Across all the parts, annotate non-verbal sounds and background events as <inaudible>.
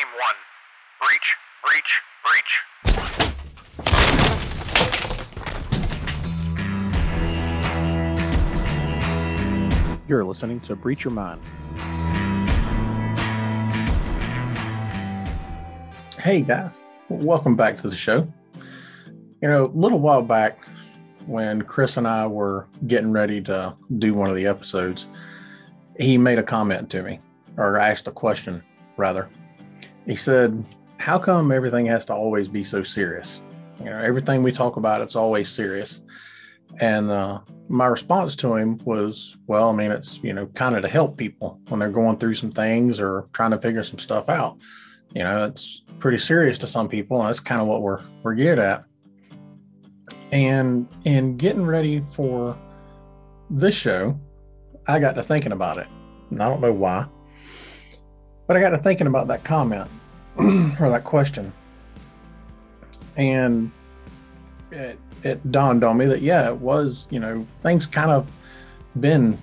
Team 1. Breach, breach, breach. You're listening to Breach Your Mind. Hey guys, welcome back to the show. You know, a little while back when Chris and I were getting ready to do one of the episodes, he made a comment to me, or asked a question rather. He said, How come everything has to always be so serious? You know, everything we talk about, it's always serious. And uh, my response to him was, well, I mean, it's, you know, kind of to help people when they're going through some things or trying to figure some stuff out. You know, it's pretty serious to some people. And that's kind of what we're, we're geared at. And in getting ready for this show, I got to thinking about it. And I don't know why, but I got to thinking about that comment <clears throat> or that question. And it, it dawned on me that yeah, it was you know things kind of been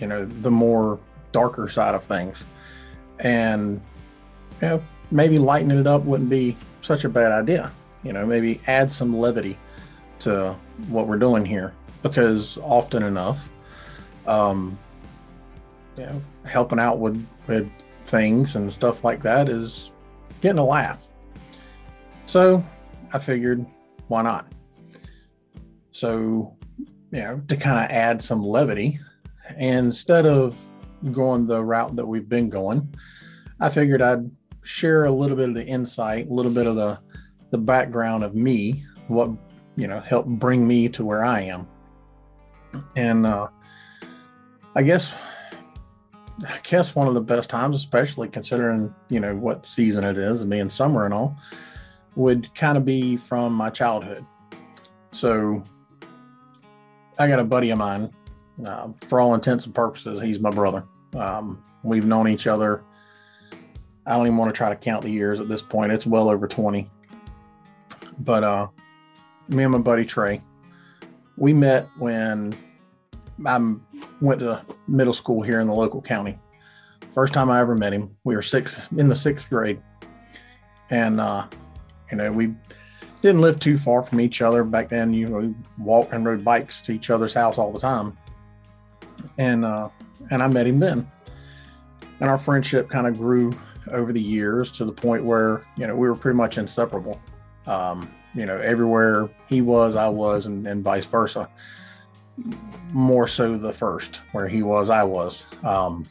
you know the more darker side of things, and you know maybe lightening it up wouldn't be such a bad idea. You know maybe add some levity to what we're doing here because often enough, um, you know, helping out with with things and stuff like that is getting a laugh. So I figured, why not? So, you know, to kind of add some levity, instead of going the route that we've been going, I figured I'd share a little bit of the insight, a little bit of the the background of me, what you know, helped bring me to where I am. And uh, I guess, I guess one of the best times, especially considering you know what season it is and being summer and all, would kind of be from my childhood. So I got a buddy of mine. Uh, for all intents and purposes, he's my brother. Um, we've known each other. I don't even want to try to count the years at this point. It's well over 20. But uh, me and my buddy Trey, we met when I went to middle school here in the local county. First time I ever met him, we were six in the sixth grade, and uh, you know we didn't live too far from each other back then. You know, we walked and rode bikes to each other's house all the time, and uh, and I met him then, and our friendship kind of grew over the years to the point where you know we were pretty much inseparable. Um, you know, everywhere he was, I was, and, and vice versa. More so the first, where he was, I was. Um,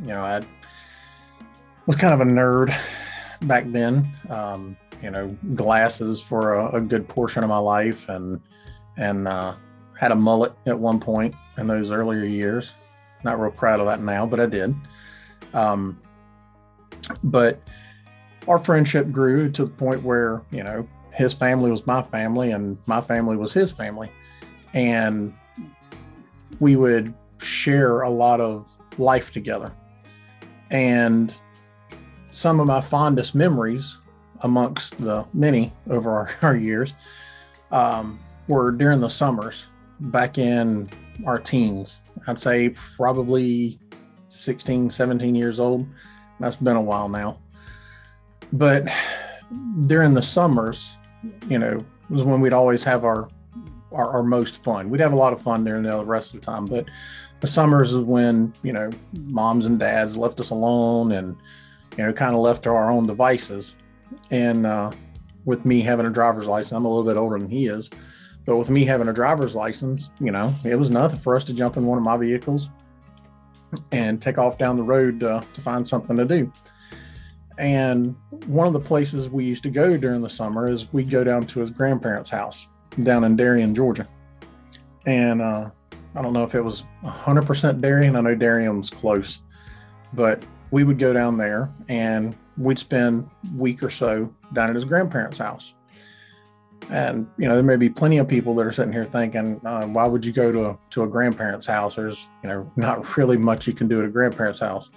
you know, I was kind of a nerd back then. Um, you know, glasses for a, a, good portion of my life, and and uh, had a mullet at one point in those earlier years. Not real proud of that now, but I did. Um, but our friendship grew to the point where you know his family was my family and my family was his family and we would share a lot of life together. And some of my fondest memories amongst the many over our, <laughs> our years um, were during the summers back in our teens. I'd say probably 16 17 years old. That's been a while now. But during the summers you know was when we'd always have our, our most fun. We'd have a lot of fun during the rest of the time but the summers is when you know moms and dads left us alone and you know kind of left to our own devices. And uh, with me having a driver's license i'm a little bit older than he is but with me having a driver's license you know it was nothing for us to jump in one of my vehicles and take off down the road uh, to find something to do. And one of the places we used to go during the summer is we'd go down to his grandparents' house down in Darien, Georgia. And uh, I don't know if it was 100% Darien. I know Darien's close, but we would go down there and we'd spend a week or so down at his grandparents' house. And you know, there may be plenty of people that are sitting here thinking, uh, "Why would you go to a to a grandparent's house? There's you know not really much you can do at a grandparent's house."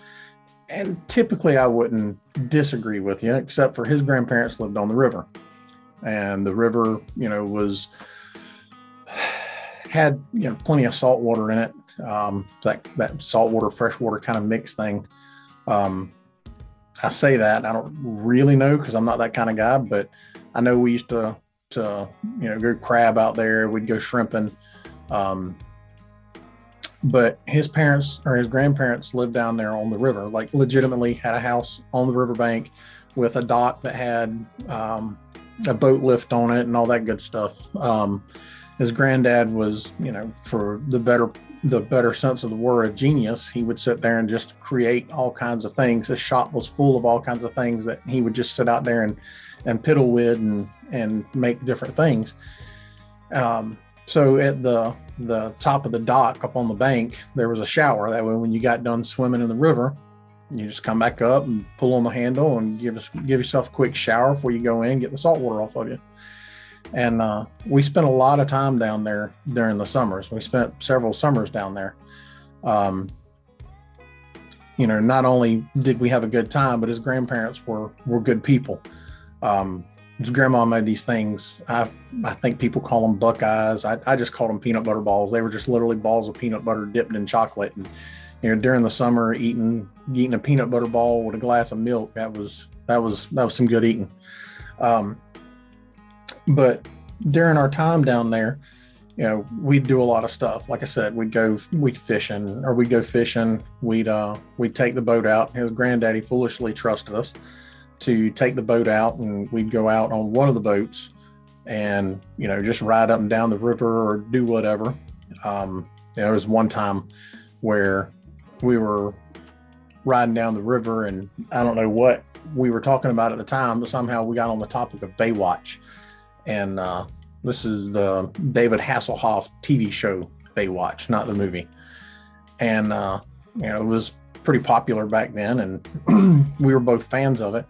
and typically I wouldn't disagree with you, except for his grandparents lived on the river, and the river, you know, was had you know plenty of salt water in it, um, that that saltwater freshwater kind of mix thing. Um, I say that I don't really know because I'm not that kind of guy, but I know we used to to you know go crab out there. We'd go shrimping. Um, but his parents or his grandparents lived down there on the river, like legitimately had a house on the riverbank with a dock that had um, a boat lift on it and all that good stuff. Um, his granddad was, you know, for the better the better sense of the word, a genius. He would sit there and just create all kinds of things. His shop was full of all kinds of things that he would just sit out there and and piddle with and and make different things. Um, so at the the top of the dock up on the bank, there was a shower. That way, when you got done swimming in the river, you just come back up and pull on the handle and give us give yourself a quick shower before you go in, get the salt water off of you. And uh, we spent a lot of time down there during the summers. We spent several summers down there. Um, you know, not only did we have a good time, but his grandparents were were good people. Um, grandma made these things. I I think people call them Buckeyes. I, I just called them peanut butter balls. They were just literally balls of peanut butter dipped in chocolate. And you know, during the summer, eating eating a peanut butter ball with a glass of milk that was that was that was some good eating. Um, but during our time down there, you know, we'd do a lot of stuff. Like I said, we'd go we'd fishing or we'd go fishing. We'd uh we'd take the boat out. His granddaddy foolishly trusted us to take the boat out and we'd go out on one of the boats and you know just ride up and down the river or do whatever. Um, there was one time where we were riding down the river and I don't know what we were talking about at the time, but somehow we got on the topic of Baywatch and uh, this is the David Hasselhoff TV show Baywatch, not the movie. And uh, you know, it was pretty popular back then, and <clears throat> we were both fans of it.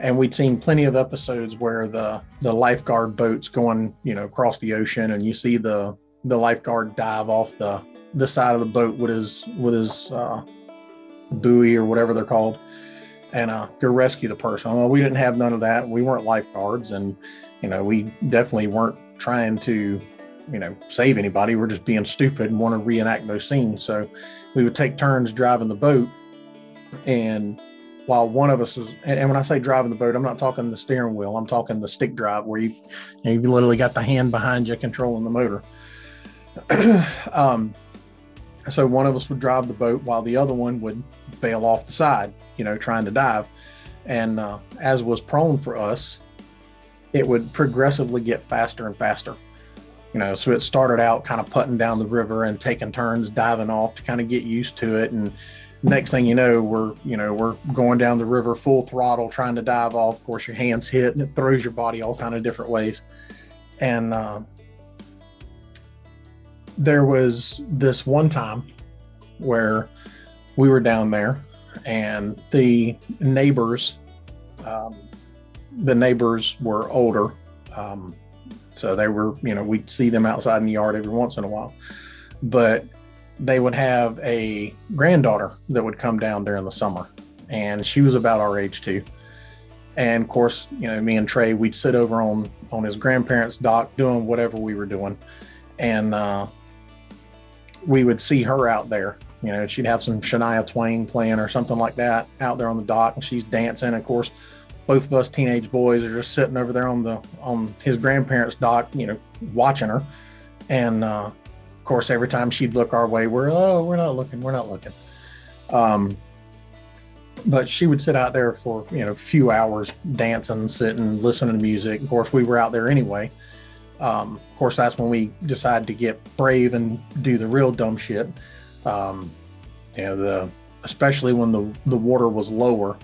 And we'd seen plenty of episodes where the the lifeguard boats going, you know, across the ocean, and you see the the lifeguard dive off the the side of the boat with his with his uh, buoy or whatever they're called, and uh, go rescue the person. Well, we didn't have none of that. We weren't lifeguards, and you know, we definitely weren't trying to, you know, save anybody. We're just being stupid and want to reenact those scenes. So we would take turns driving the boat. And while one of us is, and when I say driving the boat, I'm not talking the steering wheel, I'm talking the stick drive where you, you, know, you literally got the hand behind you controlling the motor. <clears throat> um, so one of us would drive the boat while the other one would bail off the side, you know, trying to dive. And uh, as was prone for us, it would progressively get faster and faster. You know, so it started out kind of putting down the river and taking turns diving off to kind of get used to it. And next thing you know, we're, you know, we're going down the river full throttle trying to dive off. Of course, your hands hit and it throws your body all kind of different ways. And uh, there was this one time where we were down there and the neighbors um, the neighbors were older. Um, so they were, you know, we'd see them outside in the yard every once in a while. But they would have a granddaughter that would come down during the summer. And she was about our age too. And of course, you know, me and Trey, we'd sit over on on his grandparents' dock doing whatever we were doing. And uh, we would see her out there. You know, she'd have some Shania Twain playing or something like that out there on the dock, and she's dancing. Of course, both of us teenage boys are just sitting over there on the on his grandparents' dock, you know, watching her. And uh, of course, every time she'd look our way, we're oh, we're not looking, we're not looking. Um, but she would sit out there for you know a few hours dancing, sitting, listening to music. Of course, we were out there anyway. Um, of course, that's when we decided to get brave and do the real dumb shit. Um, you know, the especially when the the water was lower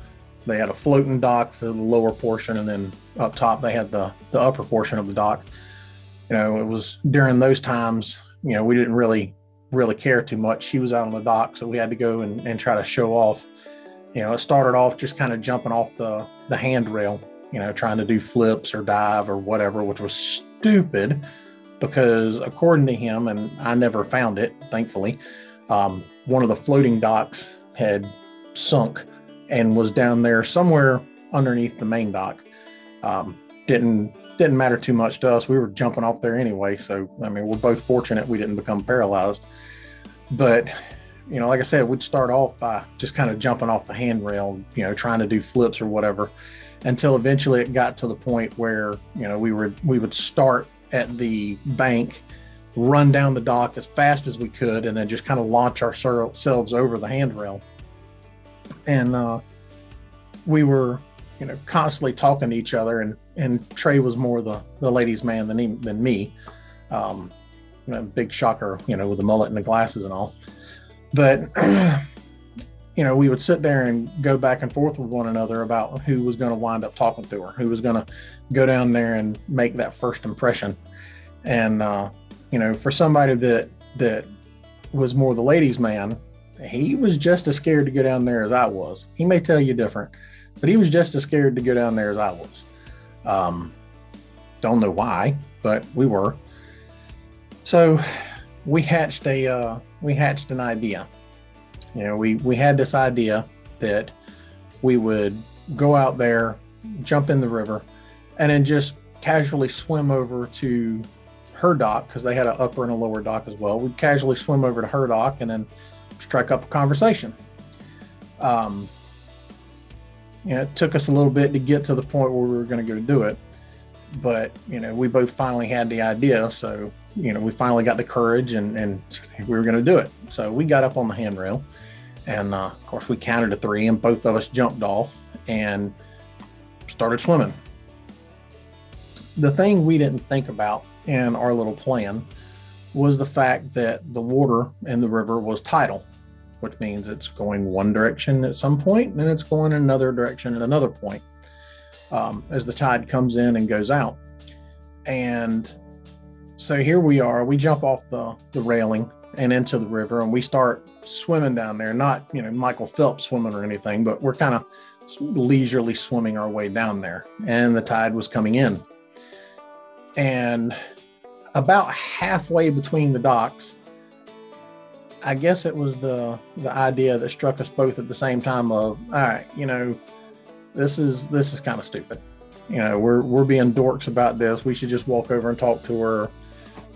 they had a floating dock for the lower portion, and then up top they had the the upper portion of the dock. You know, it was during those times. You know, we didn't really really care too much. She was out on the dock, so we had to go and, and try to show off. You know, it started off just kind of jumping off the the handrail. You know, trying to do flips or dive or whatever, which was stupid because according to him, and I never found it, thankfully, um, one of the floating docks had sunk and was down there somewhere underneath the main dock. Um, didn't didn't matter too much to us. We were jumping off there anyway, so I mean we're both fortunate we didn't become paralyzed. But you know, like I said, we'd start off by just kind of jumping off the handrail, you know, trying to do flips or whatever, until eventually it got to the point where you know we were we would start at the bank, run down the dock as fast as we could, and then just kind of launch ourselves over the handrail. And uh, we were, you know, constantly talking to each other, and and Trey was more the the ladies' man than he, than me. Um, big shocker, you know, with the mullet and the glasses and all. But <clears throat> you know, we would sit there and go back and forth with one another about who was going to wind up talking to her, who was going to go down there and make that first impression. And uh, you know, for somebody that that was more the ladies' man, he was just as scared to go down there as I was. He may tell you different, but he was just as scared to go down there as I was. Um, don't know why, but we were. So we hatched a uh, we hatched an idea. You know, we we had this idea that we would go out there, jump in the river, and then just casually swim over to her dock because they had an upper and a lower dock as well. We'd casually swim over to her dock and then strike up a conversation. Um, you know, it took us a little bit to get to the point where we were going to go do it, but you know, we both finally had the idea. So you know, we finally got the courage and and we were going to do it. So we got up on the handrail, and uh, of course we counted to three, and both of us jumped off and started swimming. The thing we didn't think about in our little plan was the fact that the water in the river was tidal, which means it's going one direction at some point, and then it's going another direction at another point um, as the tide comes in and goes out. And so here we are. We jump off the, the railing and into the river, and we start swimming down there. Not you know Michael Phelps swimming or anything, but we're kind of leisurely swimming our way down there, and the tide was coming in. And about halfway between the docks, I guess it was the the idea that struck us both at the same time of, all right, you know, this is this is kind of stupid. You know, we're we're being dorks about this. We should just walk over and talk to her.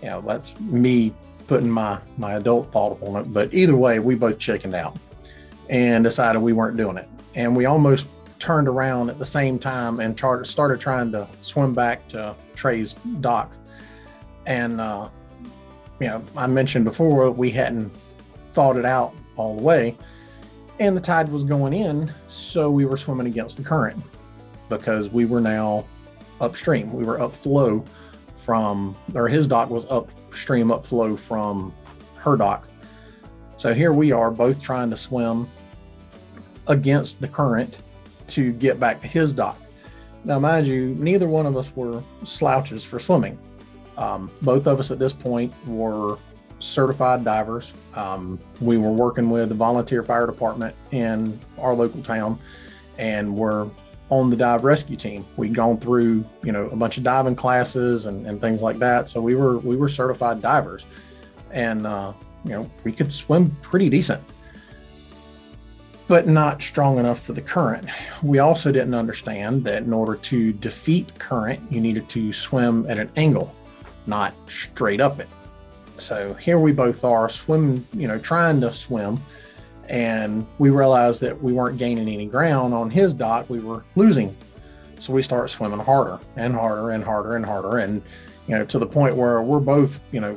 You know, that's me putting my my adult thought on it. But either way, we both chickened out and decided we weren't doing it. And we almost turned around at the same time and started trying to swim back to Trey's dock. And, uh, you know, I mentioned before we hadn't thought it out all the way, and the tide was going in, so we were swimming against the current because we were now upstream. We were upflow from, or his dock was upstream, upflow from her dock. So here we are, both trying to swim against the current to get back to his dock. Now, mind you, neither one of us were slouches for swimming. Um, both of us at this point were certified divers. Um, we were working with the volunteer fire department in our local town and were on the dive rescue team. We'd gone through, you know, a bunch of diving classes and, and things like that. So we were we were certified divers, and uh, you know we could swim pretty decent but not strong enough for the current. We also didn't understand that in order to defeat current, you needed to swim at an angle, not straight up it. So here we both are swimming, you know, trying to swim, and we realized that we weren't gaining any ground on his dock. We were losing. So we start swimming harder and harder and harder and harder. And, you know, to the point where we're both, you know,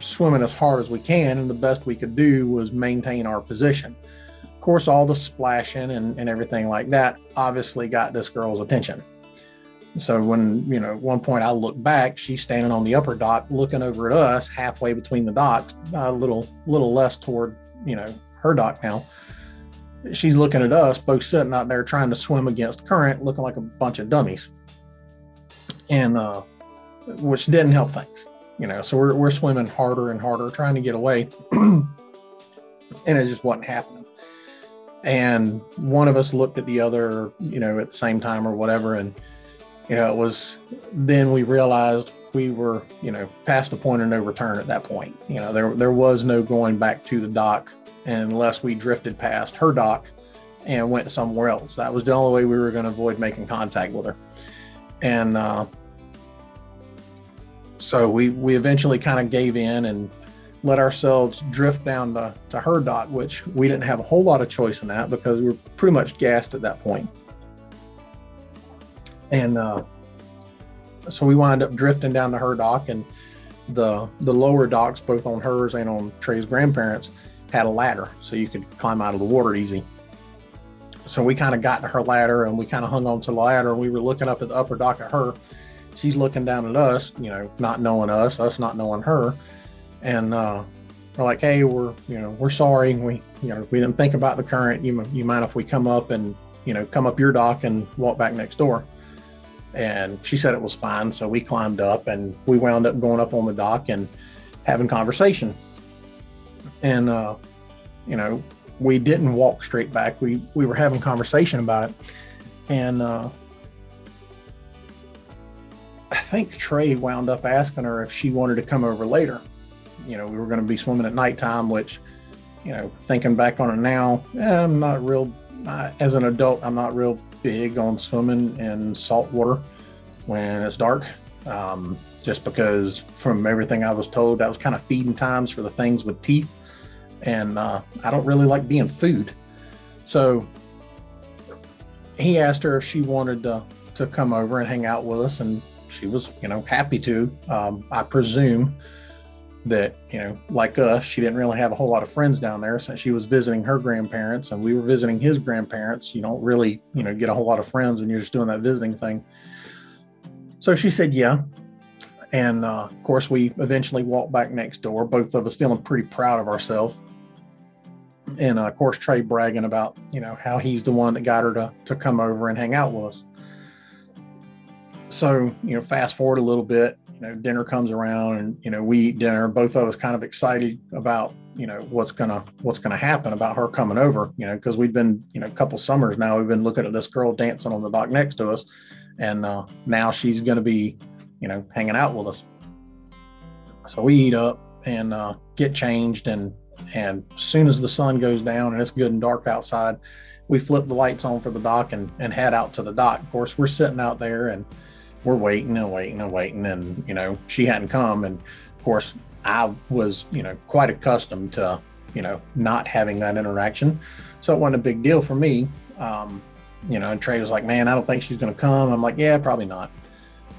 swimming as hard as we can. And the best we could do was maintain our position. Of course, all the splashing and, and everything like that obviously got this girl's attention. So when, you know, one point I look back, she's standing on the upper dock looking over at us halfway between the docks, a little, little less toward, you know, her dock now. She's looking at us, both sitting out there trying to swim against current, looking like a bunch of dummies. And, uh, which didn't help things, you know. So we're, we're swimming harder and harder, trying to get away. <clears throat> and it just wasn't happening and one of us looked at the other, you know, at the same time or whatever. And, you know, it was then we realized we were, you know, past the point of no return at that point. You know, there there was no going back to the dock unless we drifted past her dock and went somewhere else. That was the only way we were going to avoid making contact with her. And uh, so we we eventually kind of gave in and let ourselves drift down to, to her dock, which we didn't have a whole lot of choice in that because we were pretty much gassed at that point. And uh, so we wind up drifting down to her dock, and the the lower docks, both on hers and on Trey's grandparents, had a ladder, so you could climb out of the water easy. So we kind of got to her ladder, and we kind of hung on to the ladder, and we were looking up at the upper dock at her. She's looking down at us, you know, not knowing us, us not knowing her, and uh, we're like, "Hey, we're you know we're sorry. We you know we didn't think about the current. You you mind if we come up and you know come up your dock and walk back next door?" And she said it was fine. So we climbed up and we wound up going up on the dock and having conversation. And, uh, you know, we didn't walk straight back. We, we were having conversation about it. And, uh, I think Trey wound up asking her if she wanted to come over later. You know, we were going to be swimming at nighttime, which, you know, thinking back on it now, eh, I'm not real, as an adult, I'm not real big on swimming in salt water when it's dark. Um, just because from everything I was told, that was kind of feeding times for the things with teeth. And uh, I don't really like being food. So he asked her if she wanted to, to come over and hang out with us. And she was, you know, happy to. Um, I presume that you know like us she didn't really have a whole lot of friends down there since she was visiting her grandparents and we were visiting his grandparents. You don't really you know get a whole lot of friends when you're just doing that visiting thing. So she said yeah. And uh, of course we eventually walked back next door both of us feeling pretty proud of ourselves. And uh, of course trey bragging about you know how he's the one that got her to, to come over and hang out with us. So you know fast forward a little bit you know dinner comes around and you know we eat dinner both of us kind of excited about you know what's gonna what's gonna happen about her coming over you know because we've been you know a couple summers now we've been looking at this girl dancing on the dock next to us. And uh, now she's gonna be you know hanging out with us. So we eat up and uh, get changed and and as soon as the sun goes down and it's good and dark outside we flip the lights on for the dock and, and head out to the dock. Of course we're sitting out there and we're waiting and waiting and waiting. And you know she hadn't come. And of course i was you know quite accustomed to you know not having that interaction. So it wasn't a big deal for me. Um, you know and trey was like man i don't think she's going to come. I'm like yeah probably not.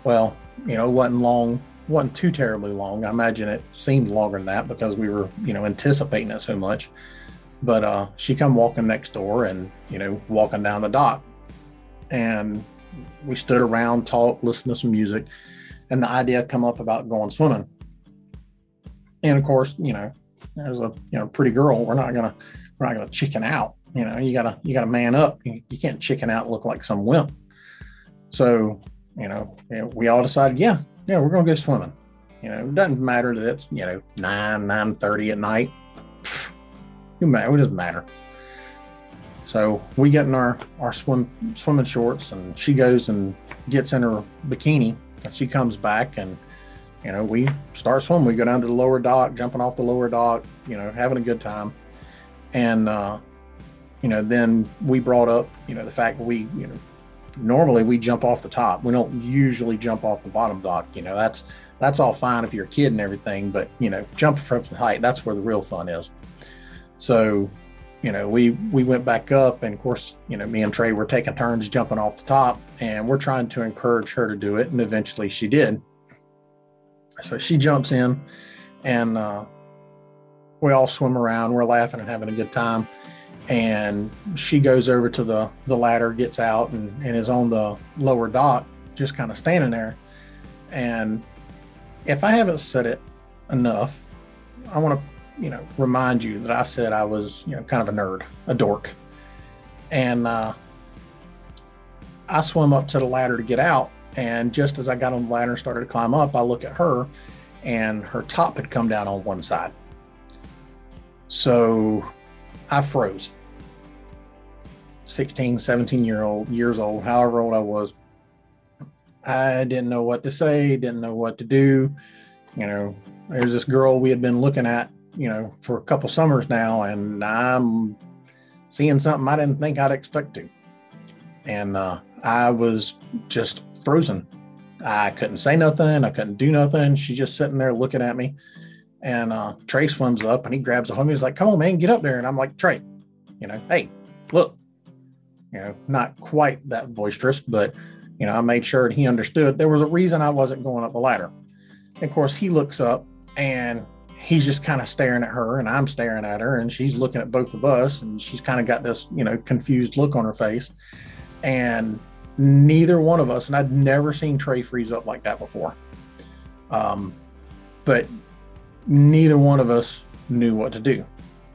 Well you know it wasn't long wasn't too terribly long. I imagine it seemed longer than that because we were you know anticipating it so much. But uh she come walking next door and you know walking down the dock. And we stood around, talked, listened to some music, and the idea come up about going swimming. And of course, you know, as a you know pretty girl, we're not gonna we're not gonna chicken out. You know, you gotta you gotta man up. You, can't chicken out and look like some wimp. So, you know, we all decided, yeah, yeah, we're gonna go swimming. You know, it doesn't matter that it's you know nine nine thirty at night. It doesn't matter. So we get in our, our swim swimming shorts and she goes and gets in her bikini and she comes back and you know we start swimming. We go down to the lower dock, jumping off the lower dock, you know, having a good time. And uh, you know, then we brought up, you know, the fact we, you know, normally we jump off the top. We don't usually jump off the bottom dock. You know, that's that's all fine if you're a kid and everything, but you know, jumping from height, that's where the real fun is. So you know, we we went back up, and of course, you know, me and Trey were taking turns jumping off the top, and we're trying to encourage her to do it, and eventually she did. So she jumps in, and uh, we all swim around. We're laughing and having a good time, and she goes over to the the ladder, gets out, and, and is on the lower dock, just kind of standing there. And if I haven't said it enough, I want to you know, remind you that I said I was, you know, kind of a nerd, a dork. And uh, I swim up to the ladder to get out. And just as I got on the ladder and started to climb up, I look at her and her top had come down on one side. So I froze. 16, 17 year old, years old, however old I was. I didn't know what to say, didn't know what to do. You know, there's this girl we had been looking at you know, for a couple summers now, and I'm seeing something I didn't think I'd expect to. And uh, I was just frozen. I couldn't say nothing. I couldn't do nothing. She's just sitting there looking at me. And uh, Trey swims up and he grabs a hold. He's like, "Come on, man, get up there!" And I'm like, "Trey, you know, hey, look, you know, not quite that boisterous, but you know, I made sure he understood there was a reason I wasn't going up the ladder. And of course, he looks up and he's just kind of staring at her, and I'm staring at her, and she's looking at both of us, and she's kind of got this, you know, confused look on her face. And neither one of us, and I'd never seen Trey freeze up like that before. Um, but neither one of us knew what to do.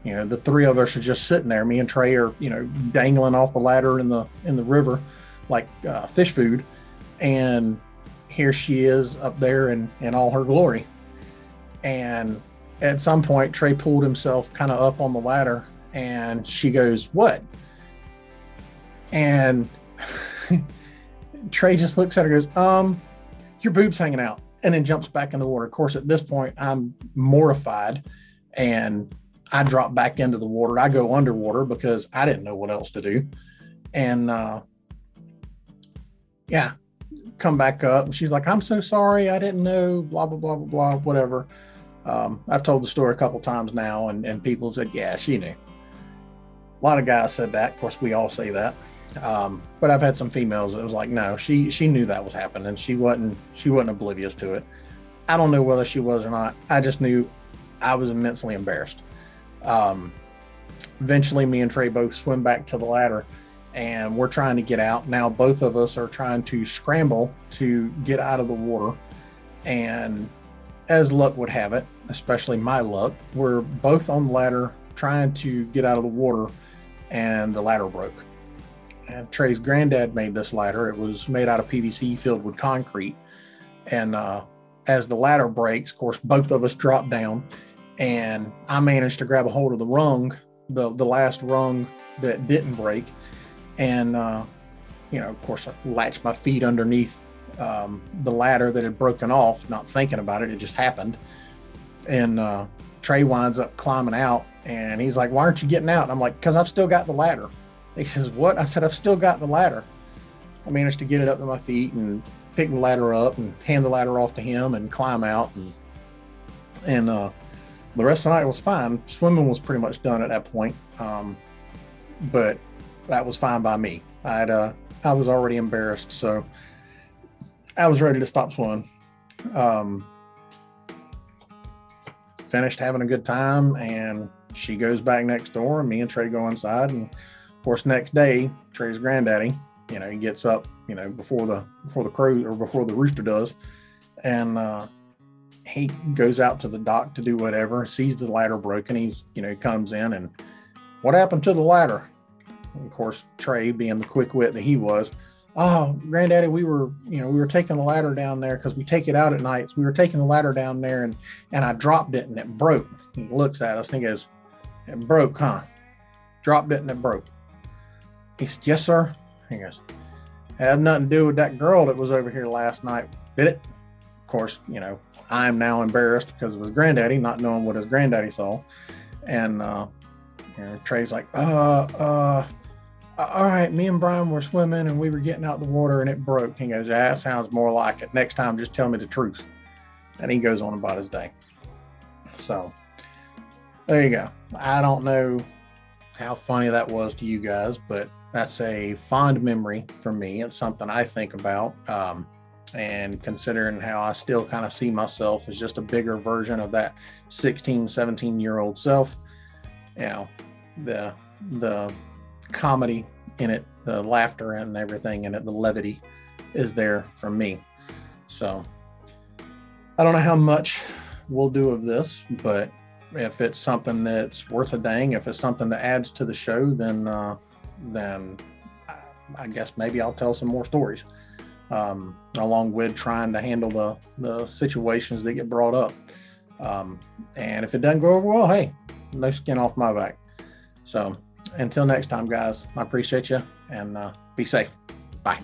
You know, the three of us are just sitting there. Me and Trey are, you know, dangling off the ladder in the in the river like uh, fish food, and here she is up there in in all her glory. And at some point, Trey pulled himself kind of up on the ladder, and she goes, "What?" And <laughs> Trey just looks at her, and goes, "Um, your boob's hanging out," and then jumps back in the water. Of course, at this point, I'm mortified, and I drop back into the water. I go underwater because I didn't know what else to do, and uh, yeah, come back up. And she's like, "I'm so sorry, I didn't know." Blah blah blah blah blah. Whatever. Um, I've told the story a couple times now, and, and people said, "Yeah, she knew." A lot of guys said that. Of course, we all say that. Um, but I've had some females that was like, no, she she knew that was happening. She wasn't she wasn't oblivious to it. I don't know whether she was or not. I just knew I was immensely embarrassed. Um, eventually, me and Trey both swim back to the ladder, and we're trying to get out. Now, both of us are trying to scramble to get out of the water, and as luck would have it, especially my luck, we're both on the ladder trying to get out of the water, and the ladder broke and Trey's granddad made this ladder. It was made out of PVC filled with concrete. And uh, as the ladder breaks, of course, both of us drop down, and I managed to grab a hold of the rung, the the last rung that didn't break, and uh, you know, of course, I latched my feet underneath um, the ladder that had broken off, not thinking about it. It just happened, and uh, Trey winds up climbing out, and he's like, "Why aren't you getting out?" And I'm like, "Cause I've still got the ladder." He says, What? I said, I've still got the ladder. I managed to get it up to my feet and pick the ladder up and hand the ladder off to him and climb out. And, and uh, the rest of the night was fine. Swimming was pretty much done at that point. Um, but that was fine by me. I'd, uh, I was already embarrassed. So I was ready to stop swimming. Um, finished having a good time and she goes back next door and me and Trey go inside and of course, next day, Trey's granddaddy, you know, he gets up, you know, before the before the crow or before the rooster does, and uh, he goes out to the dock to do whatever. Sees the ladder broken. He's, you know, he comes in and what happened to the ladder? And of course, Trey, being the quick wit that he was, oh, granddaddy, we were, you know, we were taking the ladder down there because we take it out at nights. We were taking the ladder down there and and I dropped it and it broke. He looks at us and he goes, it broke, huh? Dropped it and it broke. He said, Yes, sir. He goes, Had nothing to do with that girl that was over here last night, did it? Of course, you know, I'm now embarrassed because of his granddaddy, not knowing what his granddaddy saw. And uh, you know, Trey's like, uh, uh, all right, me and Brian were swimming and we were getting out the water and it broke. He goes, Yeah, that sounds more like it. Next time, just tell me the truth. And he goes on about his day. So there you go. I don't know how funny that was to you guys, but that's a fond memory for me. It's something I think about. Um, and considering how I still kind of see myself as just a bigger version of that 16, 17 year old self, you know, the, the comedy in it, the laughter and everything in it, the levity is there for me. So I don't know how much we'll do of this, but if it's something that's worth a dang, if it's something that adds to the show, then uh, then I guess maybe I'll tell some more stories, um, along with trying to handle the the situations that get brought up. Um, and if it doesn't go over well, hey, no skin off my back. So until next time, guys, I appreciate you and uh, be safe. Bye.